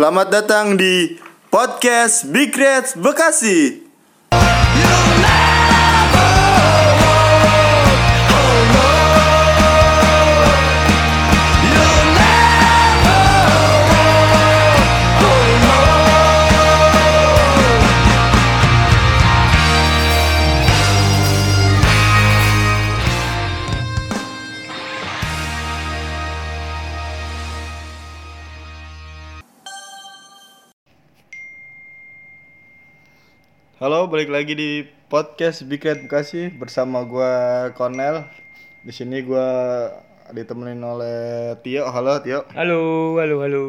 Selamat datang di podcast Big Reds Bekasi. Balik lagi di podcast Big Red Bekasi bersama gua Cornel. Di sini gua ditemenin oleh Tio. Halo Tio. Halo, halo, halo.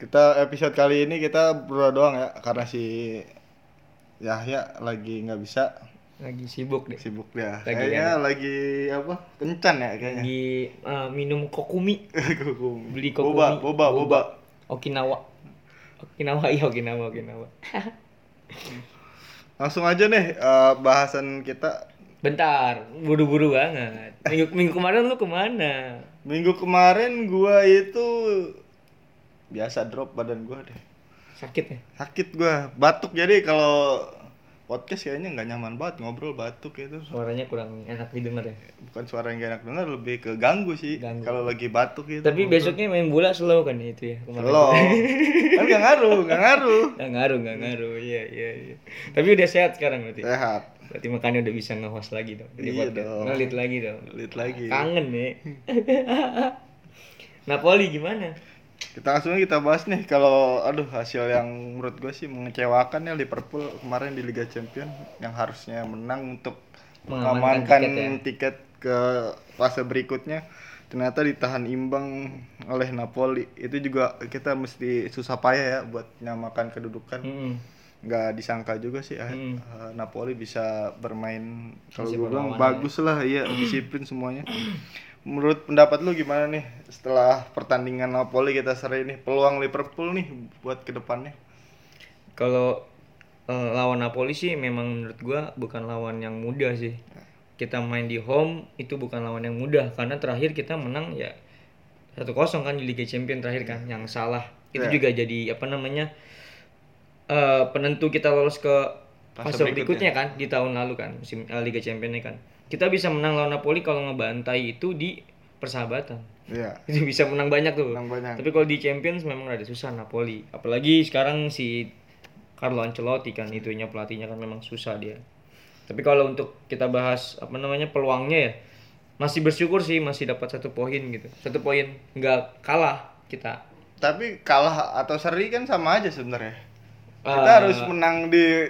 Kita episode kali ini kita berdua doang ya karena si Yahya lagi nggak bisa Lagi sibuk deh. sibuk dia. Lagi Kayaknya lagi apa? Kencan ya kayaknya. Lagi eh, minum kokumi. Beli kokumi. boba, boba, boba. Okinawa. Okinawa, iya Okinawa, Okinawa. Langsung aja nih eh, bahasan kita Bentar, buru-buru banget. Minggu, minggu kemarin lu ke mana? Minggu kemarin gua itu biasa drop badan gua deh. Sakit ya? Sakit gua, batuk jadi kalau podcast kayaknya nggak nyaman banget ngobrol batuk itu. Suaranya kurang enak didengar ya. Bukan suara yang gak enak dengar, lebih ke ganggu sih kalau lagi batuk itu. Tapi besoknya main bola slow kan itu ya kemarin. Lo, kan gak ngaruh, gak ngaruh. Nggak ngaruh, nggak ngaruh. Iya, iya, iya. Tapi udah sehat sekarang berarti. Sehat, Berarti makanya udah bisa nge-host lagi dong. Iya podcast. dong. Ngelit lagi dong. lihat lagi. Kangen nih. Napoli gimana? Kita langsung kita bahas nih kalau aduh hasil yang menurut gue sih mengecewakan ya Liverpool kemarin di Liga Champions yang harusnya menang untuk Mengamankan tiket ya. tiket, ke fase berikutnya ternyata ditahan imbang oleh Napoli. Itu juga kita mesti susah payah ya buat nyamakan kedudukan. Nggak disangka juga sih eh, Napoli bisa bermain kalau Bisa gue bilang berlawanan bagus lah iya disiplin semuanya menurut pendapat lu gimana nih setelah pertandingan Napoli kita seri nih peluang Liverpool nih buat ke depannya Kalau eh, lawan Napoli sih memang menurut gua bukan lawan yang mudah sih. Kita main di home itu bukan lawan yang mudah karena terakhir kita menang ya 1-0 kan di Liga Champions terakhir kan yang salah. Itu Ya. juga jadi apa namanya? eh penentu kita lolos ke Fase fase berikutnya. berikutnya kan di tahun lalu kan musim eh, Liga Champions kan. Kita bisa menang lawan Napoli kalau ngebantai itu di persahabatan. iya Itu bisa menang banyak tuh. menang banyak Tapi kalau di Champions memang rada susah Napoli. Apalagi sekarang si Carlo Ancelotti kan itunya pelatihnya kan memang susah dia. Tapi kalau untuk kita bahas apa namanya peluangnya ya masih bersyukur sih masih dapat satu poin gitu. Satu poin nggak kalah kita. tapi kalah atau seri kan sama aja sebenarnya kita Eh, harus menang di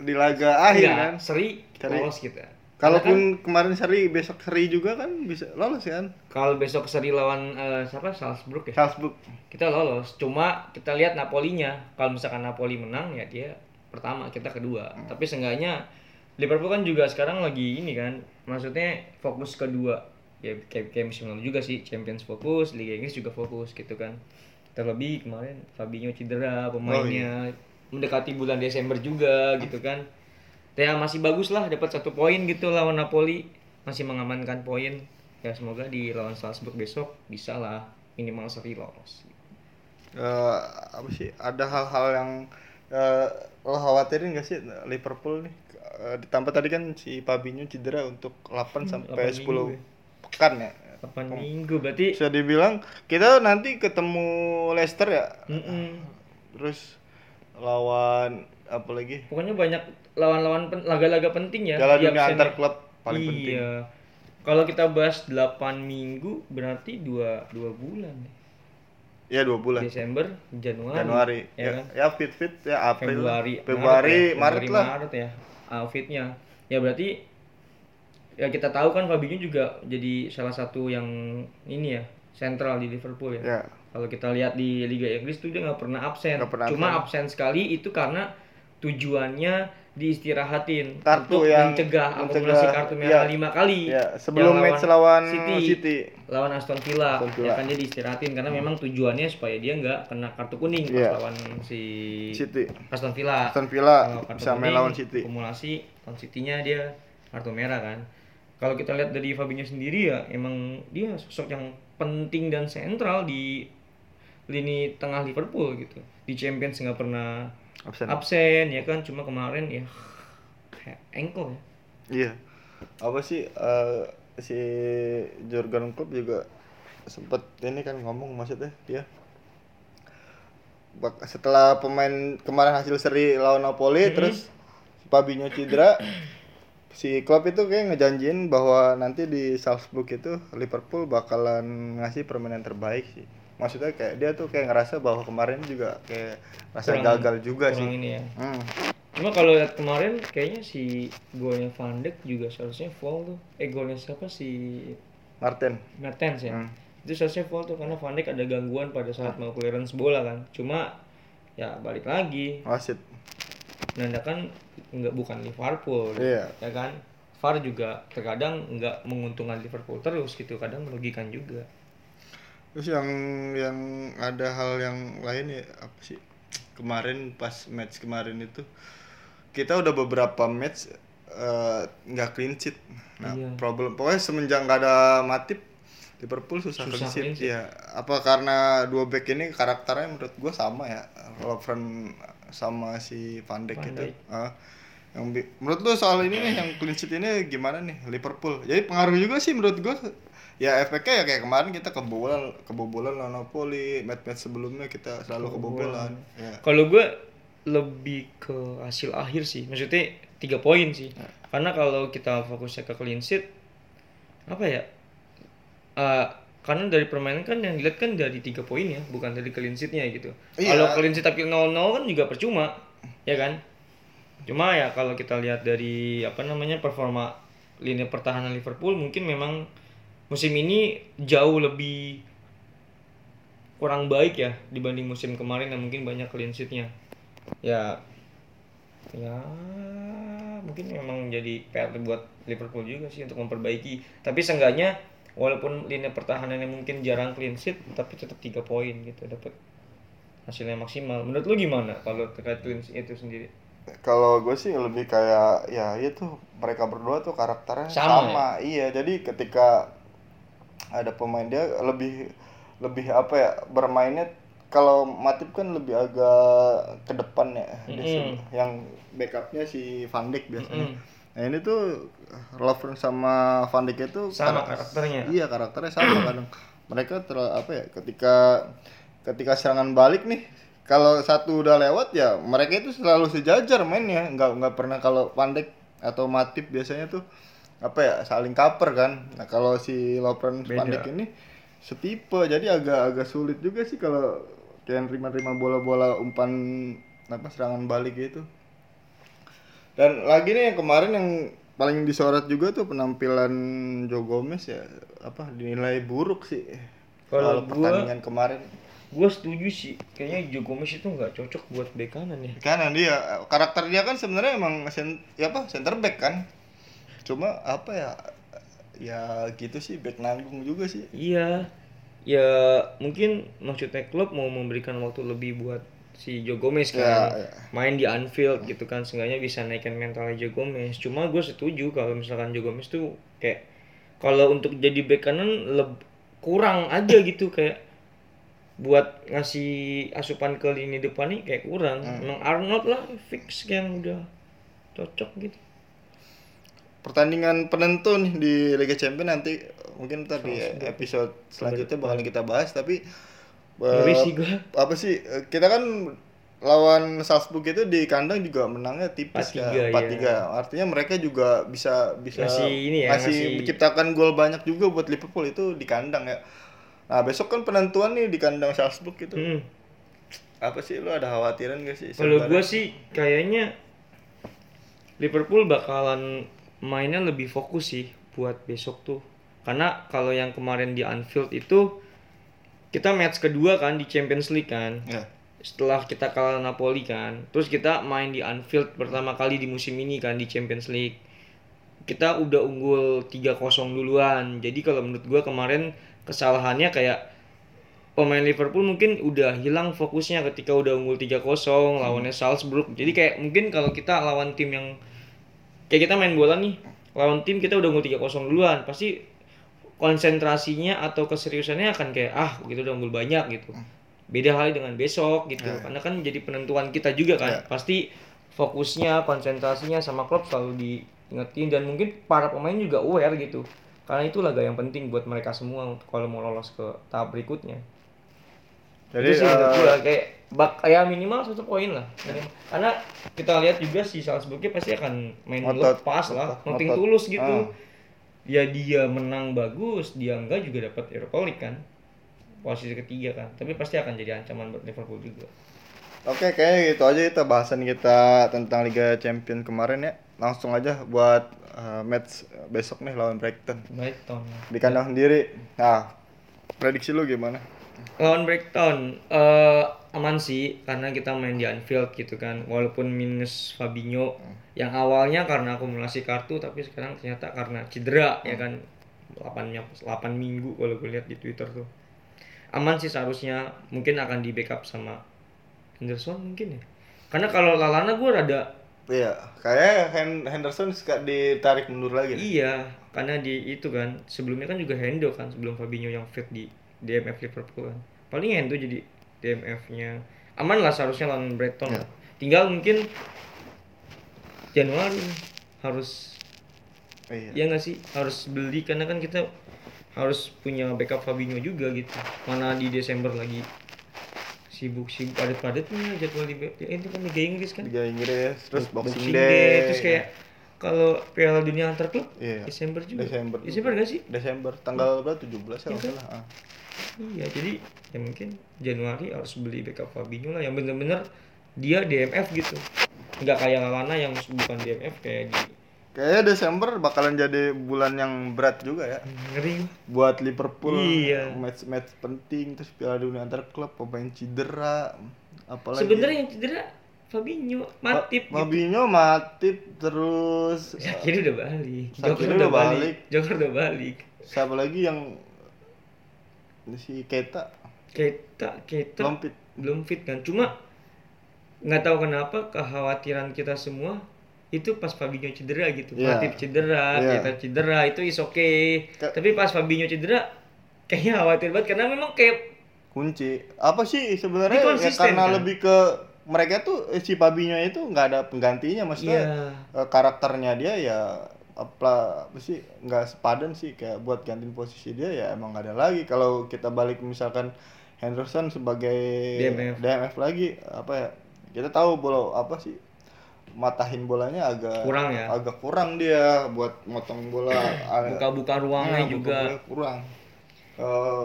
di laga akhir enggak, kan seri Seri. lolos kita. Kalaupun kemarin seri besok seri juga kan bisa lolos kan Kalau besok seri lawan eh, siapa Salzburg ya? Salzburg Kita lolos. Cuma kita lihat Napolinya. Kalau misalkan Napoli menang ya dia pertama, kita kedua. Tapi seenggaknya Liverpool kan juga sekarang lagi ini kan. Maksudnya fokus kedua. Ya kayak, kayak musim lalu juga sih. Champions fokus, Liga Inggris juga fokus gitu kan. Terlebih kemarin Fabinho cedera, pemainnya mendekati bulan Desember juga gitu kan. Ya masih bagus lah dapat satu poin gitu lawan Napoli. Masih mengamankan poin. Ya semoga di lawan Salzburg besok bisa lah minimal seri lolos. Eh, apa sih ada hal-hal yang eh, lo khawatirin gak sih Liverpool nih Eh, ditambah tadi kan si Fabinho cedera untuk 8 sampai 10 8 minggu ya. pekan ya 8 minggu berarti bisa dibilang kita nanti ketemu Leicester ya Mm-mm. terus lawan apa lagi? Pokoknya banyak lawan-lawan pen- laga-laga penting ya Piala di Dunia antar klub paling iya. penting. Kalau kita bahas 8 minggu berarti dua dua bulan ya dua bulan. Desember Januari, Januari. Ya, ya, kan? Ya fit fit. Ya April. Februari Februari ya. Maret Februari, lah. Maret ya. Outfitnya. Ya berarti ya kita tahu kan Fabinho juga jadi salah satu yang ini ya sentral di Liverpool ya. Ya Kalau kita lihat di Liga Inggris tuh dia nggak pernah absen. Nggak pernah Cuma absen. sekali itu karena tujuannya diistirahatin Kartu untuk yang mencegah akumulasi kartu merah iya. lima kali. ya sebelum match lawan City, City, lawan Aston Villa, Aston Villa. ya kan dia diistirahatin karena memang tujuannya supaya dia nggak kena kartu kuning pas Iya. lawan si City Aston Villa. Aston Villa bisa main lawan City Akumulasi lawan City-nya dia kartu merah kan. Kalau kita lihat dari Fabinho sendiri ya emang dia sosok yang penting dan sentral di lini tengah Liverpool gitu. Di Champions nggak pernah absen. absen ya kan? Cuma kemarin ya kayak engkel ya. Iya. Apa sih eh, si Jurgen Klopp juga sempet ini kan ngomong maksudnya dia bak- setelah pemain kemarin hasil seri lawan Napoli terus si Fabinho cedera si Klopp itu kayak ngejanjiin bahwa nanti di Salzburg itu Liverpool bakalan ngasih permainan terbaik sih maksudnya kayak dia tuh kayak ngerasa bahwa kemarin juga kayak rasa Kurang- gagal juga kurang sih. ini ya. Hmm. cuma kalau lihat kemarin kayaknya si golnya Van Dijk juga seharusnya foul tuh. Eh golnya siapa si Martin. Mertens ya? Hmm. itu seharusnya foul tuh karena Van Dijk ada gangguan pada saat mau clearance bola kan. Cuma ya balik lagi. Wasit. Menandakan nggak bukan Liverpool Iya. ya kan? VAR juga terkadang nggak menguntungkan Liverpool terus gitu kadang merugikan juga Terus yang yang ada hal yang lain ya apa sih? Kemarin pas match kemarin itu kita udah beberapa match eh, nggak clean sheet. Nah, Iya. problem pokoknya semenjak nggak ada Matip Liverpool susah, Susah clean sheet. Ya, apa karena dua back ini karakternya menurut gua sama ya, Lovren sama si Van Dijk itu. Dijk. Yang menurut lu soal ini nih yang clean sheet ini gimana nih Liverpool? Jadi pengaruh juga sih menurut gua. Ya efeknya ya kayak kemarin kita kebobolan kebobolan lawan Napoli match-match sebelumnya kita selalu kebobolan. ya. Kalau gue lebih ke hasil akhir sih maksudnya tiga poin sih. Ya. karena kalau kita fokusnya ke clean sheet apa ya Eh, karena dari permainan kan yang dilihat kan dari tiga poin ya bukan dari clean sheetnya gitu. Iya. kalau clean sheet tapi 0-0 kan juga percuma ya kan cuma ya kalau kita lihat dari apa namanya performa lini pertahanan Liverpool mungkin memang musim ini jauh lebih kurang baik ya dibanding musim kemarin yang mungkin banyak clean sheetnya. Ya ya mungkin memang jadi PR buat Liverpool juga sih untuk memperbaiki. Tapi seenggaknya walaupun lini pertahanannya mungkin jarang clean sheet tapi tetap tiga poin gitu dapat hasilnya maksimal. Menurut lu gimana kalau terkait clean sheet itu sendiri kalau gue sih lebih kayak ya itu mereka berdua tuh karakternya Sama sama, iya jadi ketika ada pemain dia lebih lebih apa ya bermainnya kalau Matip kan lebih agak ke depan ya Mm-mm. se- yang backupnya si Van Dijk biasanya Mm-mm. nah ini tuh Lovren sama Van Dijk itu Sama karak- karakternya. iya karakternya sama kadang mereka ter apa ya ketika ketika serangan balik nih kalau satu udah lewat ya mereka itu selalu sejajar mainnya. Nggak nggak pernah kalau Van Dijk atau Matip biasanya tuh apa ya saling cover kan. Nah kalau si Beda. Dijk ini setipe. Jadi agak agak sulit juga sih kalau kayak terima-terima bola-bola umpan apa serangan balik gitu. Dan lagi nih yang kemarin yang paling disorot juga tuh penampilan Joe Gomez ya apa dinilai buruk sih Kalau pertandingan kemarin gue setuju sih. Kayaknya Joe Gomez itu nggak cocok buat bek kanan ya. Kanan dia karakter dia kan sebenarnya emang sen, ya apa center back kan. Cuma apa ya ya gitu sih back nanggung juga sih. Iya, ya mungkin maksudnya klub mau memberikan waktu lebih buat si Joe Gomez kan. Ya, ya. main di Anfield gitu kan, seenggaknya bisa naikkan mentalnya Joe Gomez. Cuma gue setuju kalau misalkan Joe Gomez tuh kayak kalau untuk jadi bek kanan kurang aja gitu kayak buat ngasih asupan ke lini depan nih kayak kurang. Emang Arnold lah fix yang udah cocok gitu. pertandingan penentu nih di Liga Champions nanti mungkin ntar di episode selanjutnya bakalan kita bahas tapi Ngeri sih gua. apa sih kita kan lawan Salzburg itu di kandang juga menangnya tipis 4-3, ya iya. 4-3 artinya mereka juga bisa bisa Ngasih ini ya, ngasih ngasih- menciptakan gol banyak juga buat Liverpool itu di kandang ya nah besok kan penentuan nih di kandang Salzburg itu Hmm. apa sih lu ada khawatiran gak sih Kalau gue sih kayaknya Liverpool bakalan mainnya lebih fokus sih buat besok tuh. Karena kalau yang kemarin di Anfield itu kita match kedua kan di Champions League kan. ya Setelah kita kalah Napoli kan. Terus kita main di Anfield pertama kali di musim ini kan di Champions League. Kita udah unggul 3-0 duluan. Jadi kalau menurut gua kemarin kesalahannya kayak pemain Liverpool mungkin udah hilang fokusnya ketika udah unggul 3-0 lawannya Salzburg. Jadi kayak mungkin kalau kita lawan tim yang kayak kita main bola nih, lawan tim kita udah unggul 3-0 duluan, pasti konsentrasinya atau keseriusannya akan kayak ah gitu udah unggul banyak gitu. beda hal dengan besok gitu Ya. karena kan jadi penentuan kita juga kan Ya. pasti fokusnya konsentrasinya sama klub selalu diingetin dan mungkin para pemain juga aware gitu karena itu laga yang penting buat mereka semua kalau mau lolos ke tahap berikutnya Jadi itu sih menurut eh, gua kayak bak ya minimal satu poin lah Minimal. karena kita lihat juga si Salzburg pasti akan main Ngotot. lepas lah nothing tulus gitu Ah. ya dia menang bagus dia enggak juga dapat Europa League kan posisi ketiga kan tapi pasti akan jadi ancaman buat Liverpool juga Oke, kayaknya gitu aja kita bahasan kita tentang Liga Champion kemarin ya. Langsung aja buat eh, match besok nih lawan Brighton. Brighton. Di kandang sendiri. Nah, prediksi lu gimana? lawan Brighton eh aman sih karena kita main di Anfield gitu kan. Walaupun minus Fabinho yang awalnya karena akumulasi kartu tapi sekarang ternyata karena cedera ya kan. 8 8 minggu kalau gue lihat di Twitter tuh. Aman sih seharusnya mungkin akan di backup sama Henderson mungkin ya. Karena kalau Lalana gue rada Iya, kayak Hen- Henderson suka ditarik mundur lagi. nih. iya karena di itu kan sebelumnya kan juga Hendo kan sebelum Fabinho yang fit di DMF Liverpool kan paling Hendo jadi DMF-nya aman lah seharusnya lawan Brighton Ya. tinggal mungkin Januari harus Iya. ya nggak sih harus beli karena kan kita harus punya backup Fabinho juga gitu mana di Desember lagi sibuk sibuk padat padatnya jadwal di ya, ini kan Liga Inggris kan Liga Inggris, terus Boxing, Boxing Day. terus kayak kalau Piala Dunia antar klub Iya. Desember juga Desember. Desember gak sih Desember tanggal berapa? 17 ya kalau Iya. salah. Ah. iya jadi ya mungkin Januari harus beli backup Fabinho lah yang bener-bener dia DMF gitu nggak kayak Lalana yang bukan DMF kayak di Kayaknya Desember bakalan jadi bulan yang berat juga ya ngeri buat Liverpool. Iya. Match-match penting terus Piala Dunia antar klub, pemain cedera, apalagi. sebenarnya yang cedera Fabinho Matip gitu. Fabinho, Matip, terus Sakiri udah balik. Joker udah balik. balik. Joker udah balik. siapa lagi yang si Keita Kita kita belum fit. belum fit kan. Cuma nggak tahu kenapa kekhawatiran kita semua itu pas Fabinho cedera gitu. Iya. Matip cedera, Iya. kita cedera itu is oke. Ke- Tapi pas Fabinho cedera kayaknya khawatir banget karena memang kayak kunci apa sih sebenarnya ya karena kan? lebih ke mereka tuh eh, si Fabinho itu nggak ada penggantinya maksudnya Iya. eh, karakternya dia ya apa, apa sih nggak sepadan sih kayak buat gantiin posisi dia ya emang nggak ada lagi kalau kita balik misalkan Henderson sebagai DMF. lagi apa ya kita tahu bola apa sih matahin bolanya agak Kurang ya? agak kurang dia buat motong bola buka-buka ruangnya Nah, juga. buka-buka kurang Eh,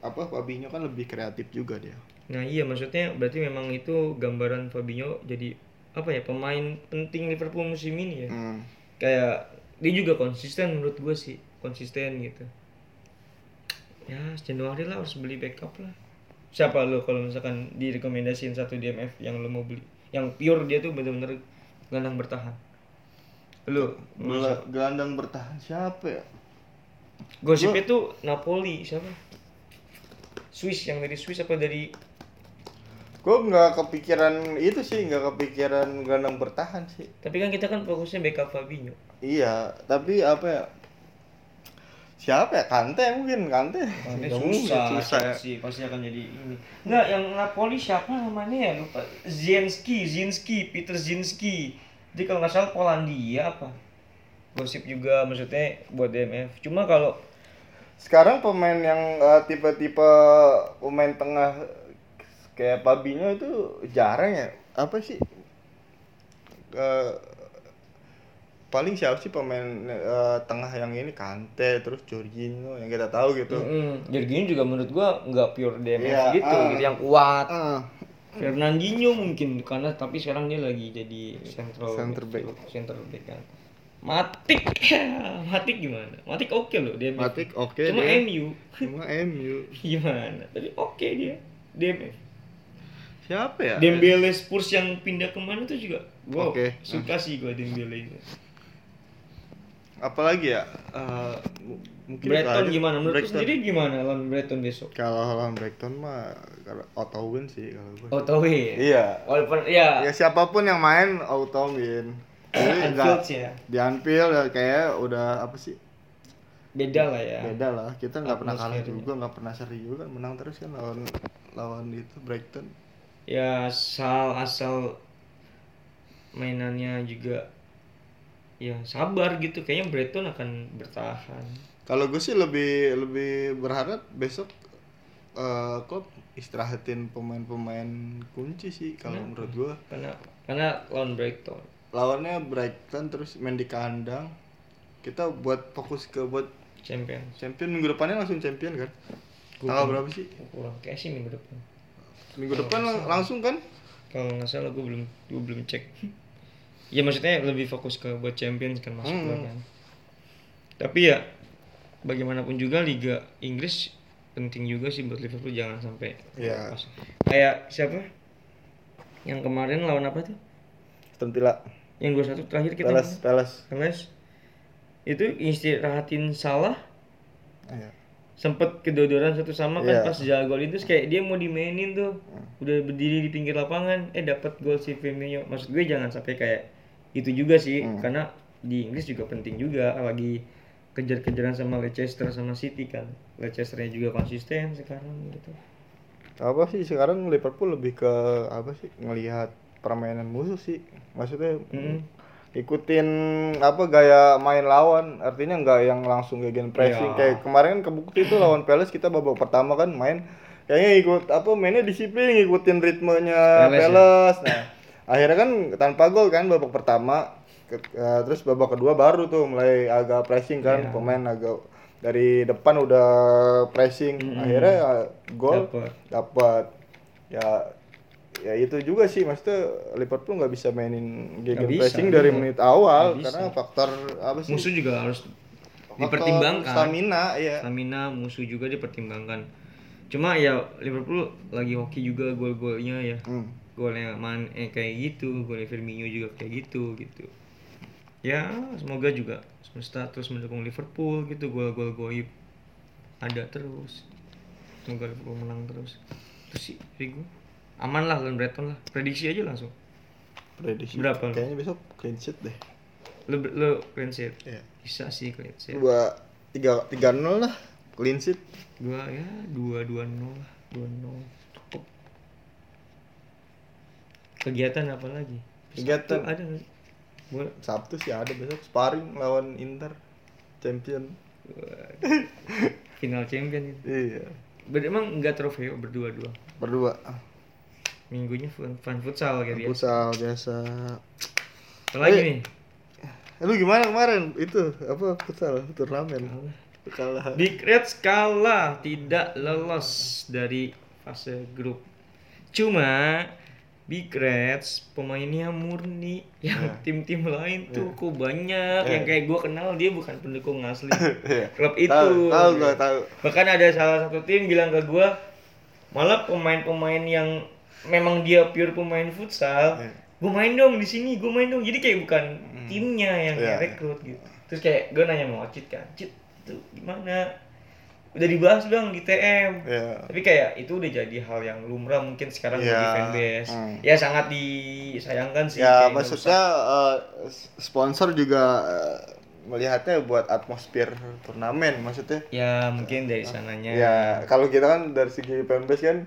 apa Fabinho kan lebih kreatif juga dia Nah iya maksudnya berarti memang itu gambaran Fabinho jadi apa ya pemain penting Liverpool musim ini ya. hmm. kayak dia juga konsisten menurut gue sih konsisten gitu ya Januari lah harus beli backup lah siapa lo kalau misalkan direkomendasiin satu DMF yang lo mau beli yang pure dia tuh bener-bener gelandang bertahan. Gela- gelandang bertahan siapa ya? Gosipnya tuh Napoli siapa? Swiss yang dari Swiss apa dari gue nggak kepikiran itu sih nggak kepikiran gelandang bertahan sih. Tapi kan kita kan fokusnya backup Fabinho. Iya tapi apa ya siapa ya Kante mungkin Kante Kante Nggak susah, susah ya. sih pasti akan jadi ini. Enggak, yang Napoli siapa namanya ya lupa. Zienski, Zinski, Peter Zinski. Jadi kalau nggak salah Polandia apa? Gosip juga maksudnya buat DMF. Cuma kalau sekarang pemain yang eh, tipe-tipe pemain tengah kayak Fabinho itu jarang ya apa sih Eh, paling siapa sih pemain eh, tengah yang ini Kante terus Jorginho yang kita tahu gitu mm, Jorginho juga menurut gua nggak pure DMF Iya, gitu, ah. gitu yang kuat. Ah, Fernandinho mungkin karena tapi sekarang dia lagi jadi central Center back. center back kan. Matik, Matik gimana? Matik oke loh DMF. Matic oke Cuma dia. MU cuma MU gimana? Tapi oke dia DMF. siapa ya Dembele Spurs yang pindah ke mana tuh juga gua Oke. suka sih gua Dembele itu. Apalagi ya Eh, mu- mungkin Brighton gimana? Menurut lu Brighton. sendiri gimana lawan Brighton besok? kalau lawan Brighton mah kalau auto win sih kalau gue Auto win. iya Walaupun ya, ya siapa pun yang main auto win Jadi Anfield ya. di Anfield ya kayak udah apa sih Beda lah ya. beda lah kita nggak pernah kalah juga nggak pernah seri juga kan menang terus kan lawan lawan itu Brighton. ya asal asal mainannya juga ya sabar gitu kayaknya Brighton akan bertahan Kalau gue sih lebih lebih berharap besok eh klub istirahatin pemain-pemain kunci sih kalau menurut gue. karena karena lawan Brighton Lawannya Brighton terus main di kandang. Kita buat fokus ke buat champion champion minggu depannya langsung champion kan? Tanggal berapa sih? kurang kayak sih minggu depan Minggu depan lang- langsung kan? kalau nggak salah gue belum gue belum cek ya maksudnya lebih fokus ke buat champion kan masuk Hmm. kan tapi ya bagaimanapun juga Liga Inggris penting juga sih buat Liverpool jangan sampai Iya. lepas. kayak siapa yang kemarin lawan apa tuh Aston Villa. yang dua satu terakhir kita Palace, Palace. Palace itu istirahatin salah Iya. sempet kedodoran satu sama kan Iya. pas gol itu kayak dia mau dimainin tuh udah berdiri di pinggir lapangan eh dapat gol si Firmino maksud gue jangan sampai kayak itu juga sih Hmm. karena di Inggris juga penting juga lagi kejar-kejaran sama Leicester sama City kan Leicesternya juga konsisten sekarang gitu Apa sih sekarang Liverpool lebih ke apa sih ngelihat permainan musuh sih. Maksudnya Mm. ikutin apa gaya main lawan artinya nggak yang langsung gegen pressing Iya. kayak kemarin kan kebukti itu lawan Palace kita babak pertama kan main kayaknya ikut apa mainnya disiplin ngikutin ritmenya Palace ya? Palace nah akhirnya kan tanpa gol kan babak pertama Ke- eh, terus babak kedua baru tuh mulai agak pressing kan Iya. pemain agak dari depan udah pressing. Akhirnya ya, gol dapat ya ya itu juga sih maksudnya Liverpool nggak bisa mainin gegen Nggak bisa, pressing dari iya. menit awal bisa. karena faktor apa sih? Musuh juga harus Faktor dipertimbangkan. stamina ya stamina musuh juga dipertimbangkan. Cuma ya Liverpool lagi hoki juga gol-golnya ya. Hmm. Golnya man eh kayak gitu golnya Firmino juga kayak gitu gitu. Ya semoga juga semesta terus mendukung Liverpool gitu gol-gol goib ada terus. Semoga Liverpool menang terus. Terus sih gua, aman lah lawan Brighton lah. Prediksi aja langsung. Prediksi. Berapa? kayaknya besok clean sheet deh. Lo lo clean sheet? Iya. bisa sih clean sheet. Dua tiga tiga nol lah clean sheet. Dua ya dua dua nol lah dua nol kegiatan apa lagi? Kegiatan. Sabtu ada? Bola. Sabtu sih ada besok sparring lawan Inter champion. Final champion itu iya. Ber emang nggak trofeo berdua-dua? Berdua. Minggunya fun, fun futsal gitu ya? Futsal biasa. Apa lagi Eh, nih? Eh, lu gimana kemarin? Itu apa futsal turnamen? Kalah. Big Reds kalah tidak lolos dari fase grup. Cuma Big Reds pemainnya murni. Yang Ya. tim-tim lain tuh kok banyak. Ya. yang kayak gua kenal dia bukan pendukung asli. Iya. klub itu. tahu tahu gua tahu. Bahkan ada salah satu tim bilang ke gua malah pemain-pemain yang memang dia pure pemain futsal Iya. gue main dong di sini gue main dong. Jadi kayak bukan timnya yang Iya. kayak rekrut gitu. Terus kayak gue nanya mau Cit kan Cit itu gimana udah dibahas bang di TM Iya. tapi kayak itu udah jadi hal yang lumrah mungkin sekarang Iya. bagi fanbase. Hmm. ya sangat disayangkan sih ya nggak maksudnya eh, sponsor juga eh, melihatnya buat atmosfer turnamen maksudnya. Ya mungkin dari sananya. Ya kalau kita kan dari segi fanbase kan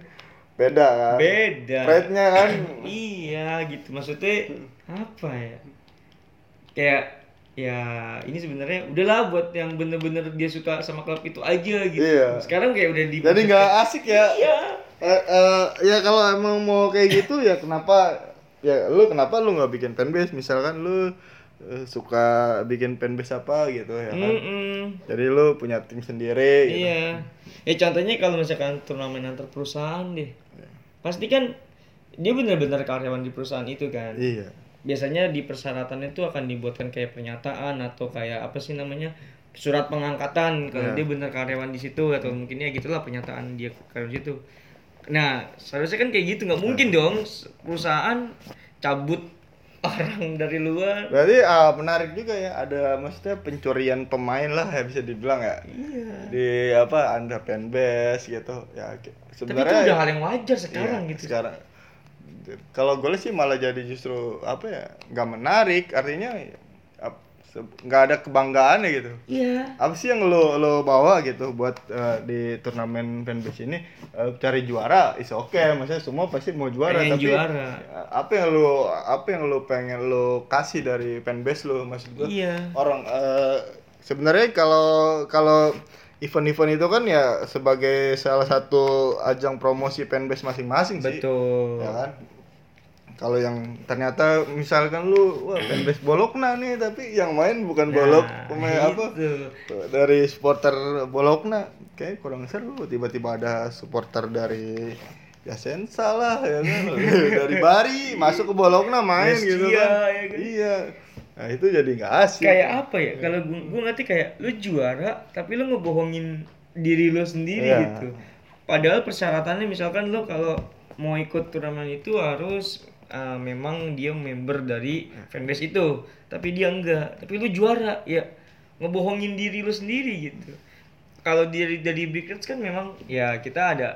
beda kan? Beda. Pride-nya kan? Iya gitu. Maksudnya apa ya? Kayak ya ini sebenarnya udahlah buat yang bener-bener dia suka sama klub itu aja gitu. Iya. sekarang kayak udah di jadi nggak asik ya? Iya. Eh, eh, ya kalau emang mau kayak gitu ya kenapa ya lu kenapa lu nggak bikin fanbase misalkan lu eh, suka bikin fanbase apa gitu ya kan? Mm-mm. jadi lu punya tim sendiri gitu. iya. Ya contohnya kalau misalkan turnamen antar perusahaan deh. Pasti kan dia bener-bener karyawan di perusahaan itu kan? Iya biasanya di persyaratannya itu akan dibuatkan kayak pernyataan atau kayak apa sih namanya surat pengangkatan kalau Iya. dia benar karyawan di situ atau mungkin ya gitulah pernyataan dia karyawan di situ. Nah seharusnya kan kayak gitu nggak mungkin dong perusahaan cabut orang dari luar. berarti ah, menarik juga ya ada maksudnya pencurian pemain lah ya bisa dibilang ya Iya. di apa under fanbase gitu ya ki- Tapi itu sebenarnya udah hal yang wajar sekarang Iya, gitu. Sekarang kalau gue sih malah jadi justru apa ya nggak menarik. Artinya nggak ada kebanggaannya gitu. Iya. Apa sih yang lo lo bawa gitu buat eh, di turnamen fanbase ini? Eh, cari juara is oke maksudnya semua pasti mau juara Pengen tapi juara. eh, apa yang lo apa yang lo pengen lo kasih dari fanbase lo maksud gua? Iya. Orang eh, sebenarnya kalau kalau event-event itu kan ya sebagai salah satu ajang promosi fanbase masing-masing sih. Betul. Ya kan kalau yang ternyata misalkan lu wah fanbase Bologna nih tapi yang main bukan Nah, pemain apa? Itu. dari supporter Bologna kayak kurang seru. Tiba-tiba ada supporter dari ya Sensa lah ya kan? Dari Bari masuk ke Bologna main Brescia, gitu ya kan? kan? iya. Nah itu jadi nggak asik. Kayak apa ya? Kalau gua gua ngerti kayak lu juara tapi lu ngebohongin diri lu sendiri Iya. gitu. Padahal persyaratannya misalkan lu kalau mau ikut turnamen itu harus uh, memang dia member dari fanbase itu. Tapi dia enggak. Tapi lu juara ya. Ngebohongin diri lu sendiri gitu. Kalau dari dari Big Reds kan memang ya kita ada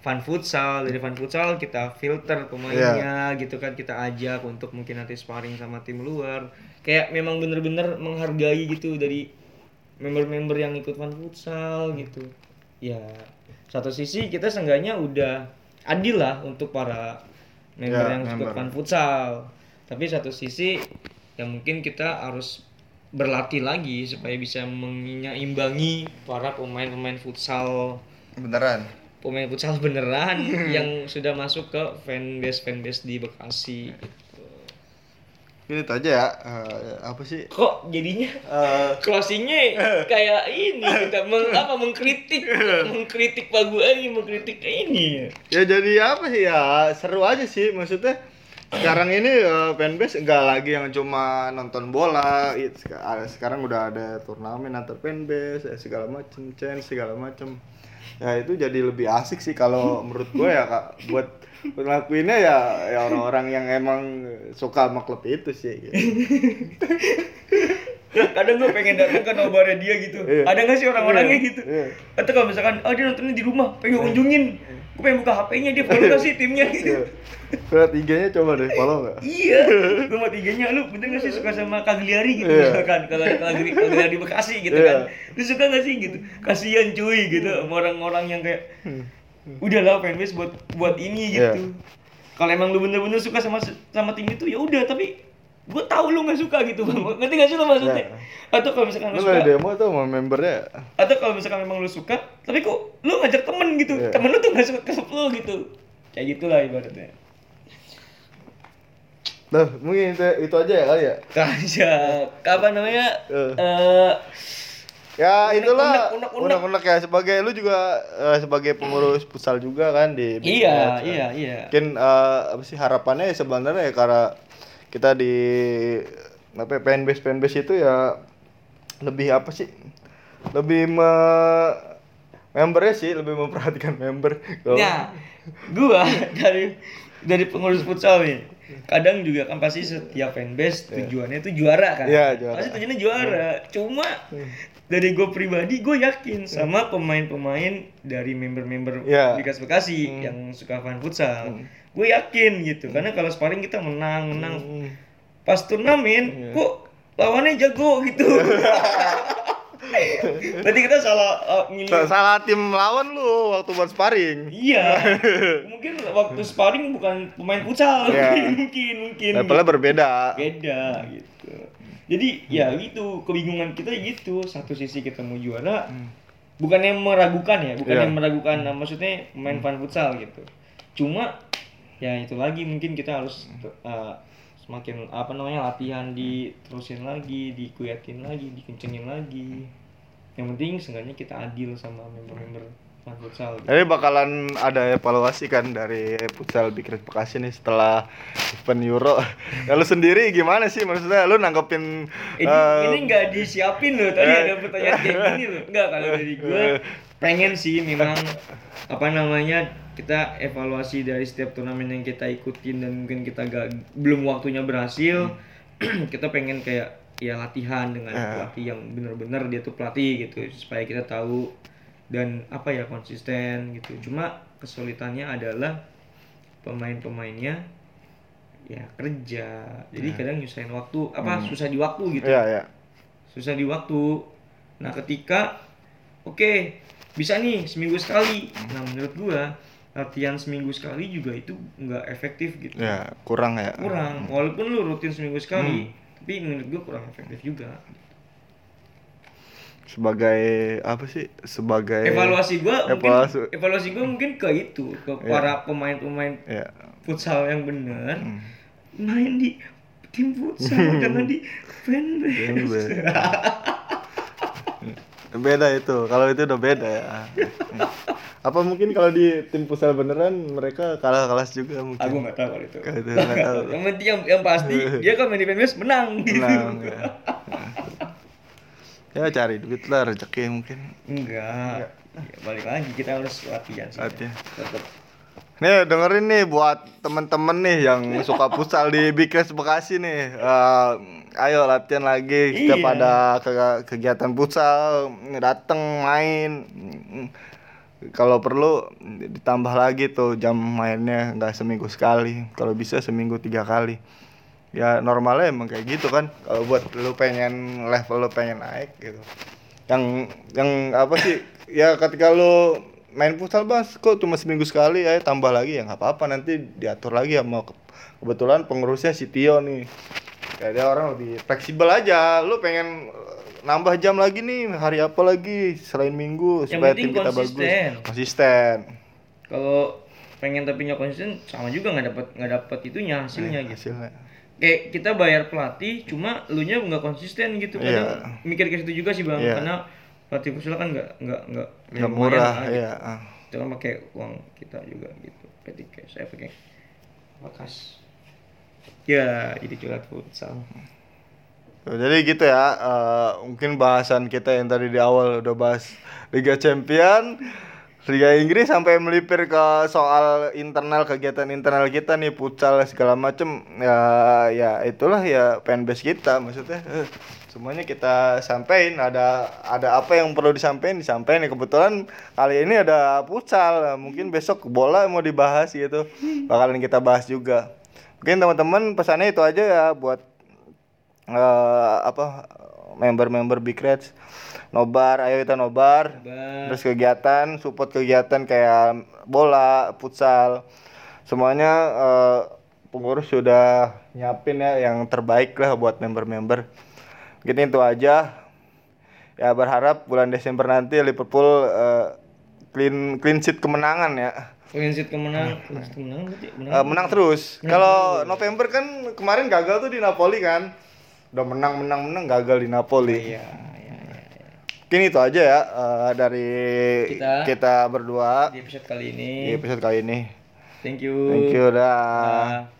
fun futsal dari fun futsal kita filter pemainnya gitu kan. Kita ajak untuk mungkin nanti sparring sama tim luar. Kayak memang bener-bener menghargai gitu dari member-member yang ikut fun futsal gitu. Ya satu sisi kita seenggaknya udah adil lah untuk para member Ya, yang ikut member. fun futsal tapi satu sisi ya mungkin kita harus berlatih lagi supaya bisa menyeimbangi para pemain-pemain futsal beneran pemain futsal beneran yang sudah masuk ke fanbase fanbase di Bekasi. Ini itu aja ya eh, apa sih? Kok jadinya Eh, closingnya kayak ini kita meng, apa mengkritik mengkritik Pak Guani mengkritik ini. Ya jadi apa sih? Ya seru aja sih maksudnya. Sekarang ini eh, fanbase enggak lagi yang cuma nonton bola sekarang udah ada turnamen antar fanbase eh, segala macem chance segala macem ya itu jadi lebih asik sih kalau menurut gue ya kak buat ngelakuinnya ya ya orang-orang yang emang suka sama klub itu sih gitu. kadang gue pengen datang ke nobarnya dia gitu Iya. ada nggak sih orang-orangnya Iya, gitu iya. atau kalau misalkan oh dia nontonnya di rumah pengen kunjungin gue pengen buka HP-nya dia follow nggak sih timnya gitu Iya. Lihat IG-nya coba deh follow nggak Iya, gue mau tiganya lu bener gak sih suka sama Cagliari gitu Iya. misalkan kalau ada Cagliari, Cagliari Bekasi gitu Iya. kan. Lu suka gak sih gitu? Kasihan cuy gitu sama orang-orang yang kayak udahlah fanbase buat buat ini Iya. gitu. Kalau emang lu bener-bener suka sama sama tim itu ya udah tapi gue tahu lu nggak suka gitu bang ngerti gak sih lu maksudnya Iya. atau kalau misalkan lu lu suka demo tuh sama membernya atau kalau misalkan memang lu suka tapi kok lu ngajak temen gitu Iya. temen lu tuh nggak suka ke lu gitu kayak gitulah ibaratnya Nah, mungkin itu, itu aja ya kali ya. Kaja, apa namanya? Eh. Eh, Ya Unek, itulah unek, unek, unek. unek-unek ya sebagai lu juga eh, sebagai pengurus futsal juga kan di iya, Reds, kan. iya, iya. Mungkin eh, apa sih harapannya ya sebenarnya ya karena kita di apa ya, fanbase fanbase itu ya lebih apa sih? Lebih me membernya sih lebih memperhatikan member. Kalau- Nah, gua dari dari pengurus futsal nih. Kadang juga kan pasti setiap fanbase tujuannya itu juara kan. Iya, juara. Pasti tujuannya juara. Cuma dari gue pribadi gue yakin sama pemain-pemain dari member-member Iya. Bikas Bekasi Hmm. yang suka fan futsal. Gue yakin gitu karena kalau sparring kita menang, menang. Hmm. Pas turnamen kok lawannya jago gitu. Berarti kita salah uh, milih Sa- Salah tim lawan lu waktu buat sparring. Iya. mungkin waktu sparring bukan pemain futsal. Iya. mungkin, mungkin. Levelnya berbeda. Beda gitu. Jadi ya gitu, kebingungan kita gitu. Satu sisi kita mau juara, bukannya meragukan ya, bukannya Iya. meragukan nah, maksudnya pemain fan futsal gitu. Cuma ya itu lagi mungkin kita harus uh, semakin apa namanya latihan diterusin lagi, dikuyatin lagi, dikencengin lagi. Yang penting seenggaknya kita adil sama member-member futsal. Gitu. Jadi bakalan ada evaluasi kan dari futsal Big Red Bekasi nih setelah event Euro. Ya, lu sendiri gimana sih maksudnya lu nanggepin Ini eh, ini nggak disiapin loh tadi eh. ada pertanyaan kayak gini loh. Enggak kalau dari gue pengen sih memang apa namanya kita evaluasi dari setiap turnamen yang kita ikutin dan mungkin kita gak belum waktunya berhasil kita pengen kayak ya latihan dengan Eh. pelatih yang benar-benar dia tuh pelatih gitu supaya kita tahu dan apa ya konsisten gitu. Cuma kesulitannya adalah pemain-pemainnya ya kerja. Jadi kadang nyusahin waktu apa susah di waktu gitu. Iya, iya. susah di waktu. Nah ketika oke bisa nih seminggu sekali. Nah menurut gua latihan seminggu sekali juga itu nggak efektif gitu. Ya kurang ya. Kurang. Walaupun lu rutin seminggu sekali tapi menurut gua kurang efektif juga. Sebagai apa sih? Sebagai evaluasi gua mungkin evaluasi. evaluasi gua mungkin ke itu ke para pemain-pemain ya. futsal yang bener. Main di tim futsal jangan di Fanbase. beda itu kalau itu udah beda ya. Apa mungkin kalau di tim futsal beneran mereka kalah kelas juga mungkin. Aku nggak tahu kalau itu. Kalau itu nggak tahu. Yang penting yang, yang pasti dia kan main di menang gitu. Menang, ya. ya cari duit lah rezeki mungkin. Enggak. Ya, balik lagi kita harus latihan sih. Latihan. tetap Nih dengerin nih buat temen-temen nih yang suka futsal di Big Reds Bekasi nih. Eh, ayo latihan lagi kita Iya. pada ke- kegiatan futsal dateng main. Kalau perlu ditambah lagi tuh jam mainnya nggak seminggu sekali. Kalau bisa seminggu tiga kali. Ya normalnya emang kayak gitu kan. Kalau buat lu pengen level lu pengen naik gitu. Yang yang apa sih? Ya ketika lu main futsal bas kok cuma seminggu sekali ya tambah lagi ya nggak apa-apa nanti diatur lagi sama ke- kebetulan pengurusnya si Tio nih kayak dia orang lebih fleksibel aja lu pengen eh, nambah jam lagi nih hari apa lagi selain minggu Yang supaya tim kita konsisten. bagus konsisten kalau pengen tapi nggak konsisten sama juga nggak dapat nggak dapat itunya hasilnya gitu hasilnya kayak kita bayar pelatih cuma lu nya nggak konsisten gitu kadang Iya. mikir ke situ juga sih bang Iya. karena pelatih futsal kan nggak nggak nggak ya nggak murah lah, gitu. ya ah. itu kan pakai uang kita juga gitu cash saya pakai apa kas ya jadi curhat futsal Tuh, Jadi gitu ya, eh, mungkin bahasan kita yang tadi di awal udah bahas Liga Champion, Liga Inggris sampai melipir ke soal internal kegiatan internal kita nih, futsal segala macem. Ya ya itulah ya fanbase kita maksudnya. eh, semuanya kita sampein. Ada ada apa yang perlu disampaikan? Disampaikan kebetulan kali ini ada futsal. Mungkin besok bola mau dibahas gitu. Bakalan kita bahas juga. Mungkin teman-teman pesannya itu aja ya buat eh apa member-member Big Reds. Nobar ayo kita nobar. Nobar. terus kegiatan support kegiatan kayak bola futsal. Semuanya eh, pengurus sudah nyiapin ya yang terbaik lah buat member-member. Gitu itu aja. Ya berharap bulan Desember nanti Liverpool eh, clean clean sheet kemenangan ya. Clean sheet kemenang. Clean sheet kemenangan berarti menang Eh, menang terus. Kalau November kan kemarin gagal tuh di Napoli kan. Udah menang menang menang gagal di Napoli. iya iya iya Mungkin itu aja ya eh, dari Kita. kita berdua di episode kali di ini episode kali ini. thank you Thank you dah. Dah.